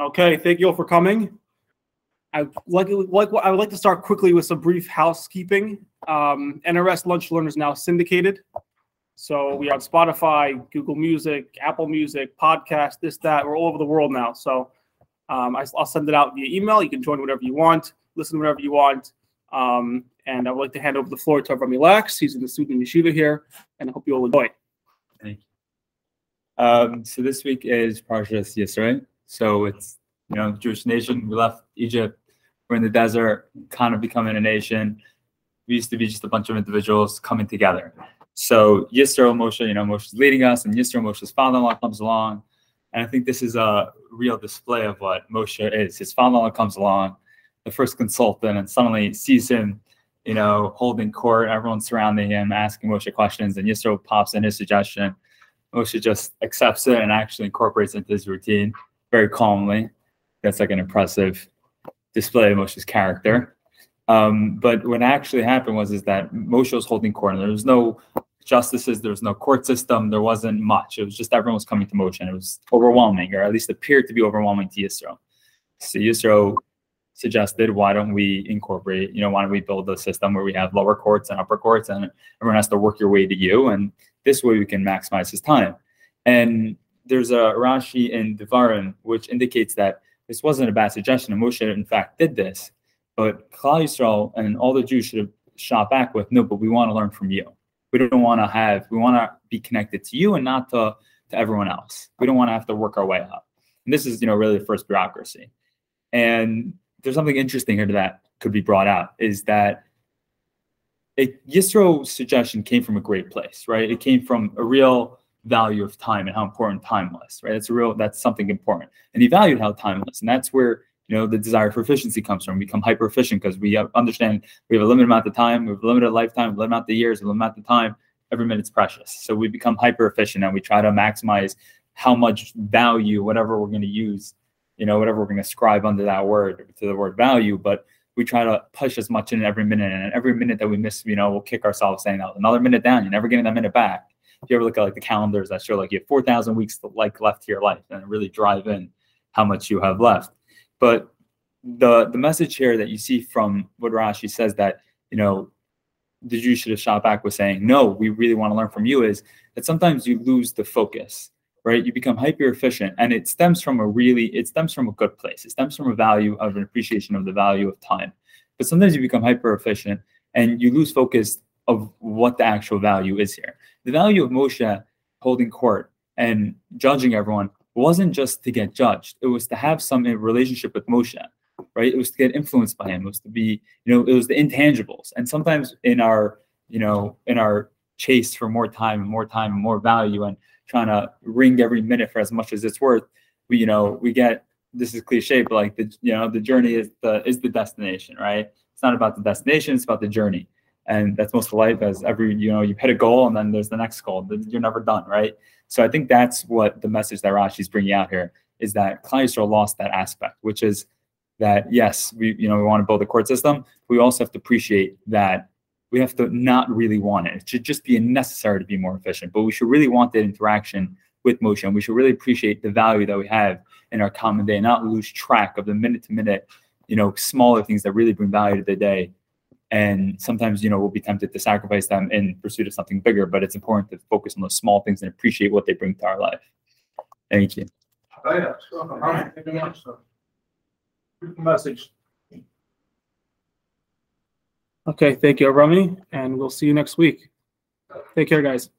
Okay, thank you all for coming. I like like I would like to start quickly with some brief housekeeping. Um, NRS Lunch Learn is now syndicated, so we are on Spotify, Google Music, Apple Music, podcast, this that. We're all over the world now. So um, I, will send it out via email. You can join whatever you want, listen whatever you want. Um, and I would like to hand over the floor to Avrumy Lax. He's in the student yeshiva here, and I hope you all enjoy. Thank you. Um, so this week is Parshas Yisro. So it's you know Jewish nation. We left Egypt. We're in the desert, kind of becoming a nation. We used to be just a bunch of individuals coming together. So Yisro Moshe, you know, Moshe's leading us, and Yisro Moshe's father-in-law comes along. And I think this is a real display of what Moshe is. His father-in-law comes along, the first consultant, and suddenly sees him, you know, holding court, everyone surrounding him, asking Moshe questions, and Yisro pops in his suggestion. Moshe just accepts it and actually incorporates it into his routine very calmly. That's like an impressive display of Moshe's character. Um, but what actually happened was is that Moshe was holding court, and there was no justices, there was no court system, there wasn't much. It was just everyone was coming to Moshe, and it was overwhelming, or at least appeared to be overwhelming to Yisro. So Yisro suggested, why don't we incorporate, you know, why don't we build a system where we have lower courts and upper courts, and everyone has to work your way to you, and this way we can maximize his time. And there's a Rashi in Devarim which indicates that this wasn't a bad suggestion. And Moshe, in fact, did this but Klal Yisrael and all the Jews should have shot back with, no, but we want to learn from you. We don't want to have, we want to be connected to you and not to, to everyone else. We don't want to have to work our way up. And this is, you know, really the first bureaucracy. And there's something interesting here that could be brought out is that it, Yisro's suggestion came from a great place, right? It came from a real value of time and how important time was, right? That's a real, that's something important. And he valued how time was. And that's where you know the desire for efficiency comes from. We become hyper efficient because we understand we have a limited amount of time, we have a limited lifetime, limited amount of years, a limited amount of time. Every minute's precious, so we become hyper efficient and we try to maximize how much value, whatever we're going to use, you know, whatever we're going to ascribe under that word to the word value, but we try to push as much in every minute, and every minute that we miss, you know, we'll kick ourselves saying, "Oh, another minute down, you're never getting that minute back." If you ever look at like the calendars that show like you have four thousand weeks to, like left to your life, and really drive in how much you have left. But the the message here that you see from what Rashi says that you know the Jews should have shot back with saying, no, we really want to learn from you is that sometimes you lose the focus, right? You become hyper efficient and it stems from a really, it stems from a good place. It stems from a value of an appreciation of the value of time. But sometimes you become hyper efficient and you lose focus of what the actual value is here. The value of Moshe holding court and judging everyone wasn't just to get judged. It was to have some relationship with Moshe right? It was to get influenced by him. It was to be, you know, it was the intangibles. And sometimes in our, you know, in our chase for more time and more time and more value and trying to wring every minute for as much as it's worth, we, you know, we get this is cliche, but like the, you know, the journey is the is the destination, right? It's not about the destination, it's about the journey. And that's most of life as every, you know, you hit a goal and then there's the next goal. You're never done, right? So I think that's what the message that Rashi is bringing out here is that Yisrael lost that aspect, which is that yes, we you know we want to build a court system. we also have to appreciate that we have to not really want it. It should just be necessary to be more efficient, but we should really want that interaction with Moshe. We should really appreciate the value that we have in our common day, and not lose track of the minute to minute, you know, smaller things that really bring value to the day. And sometimes, you know, we'll be tempted to sacrifice them in pursuit of something bigger, but it's important to focus on those small things and appreciate what they bring to our life. Thank you. Oh, yeah message. Okay, thank you, Avrumy, and we'll see you next week. Take care, guys.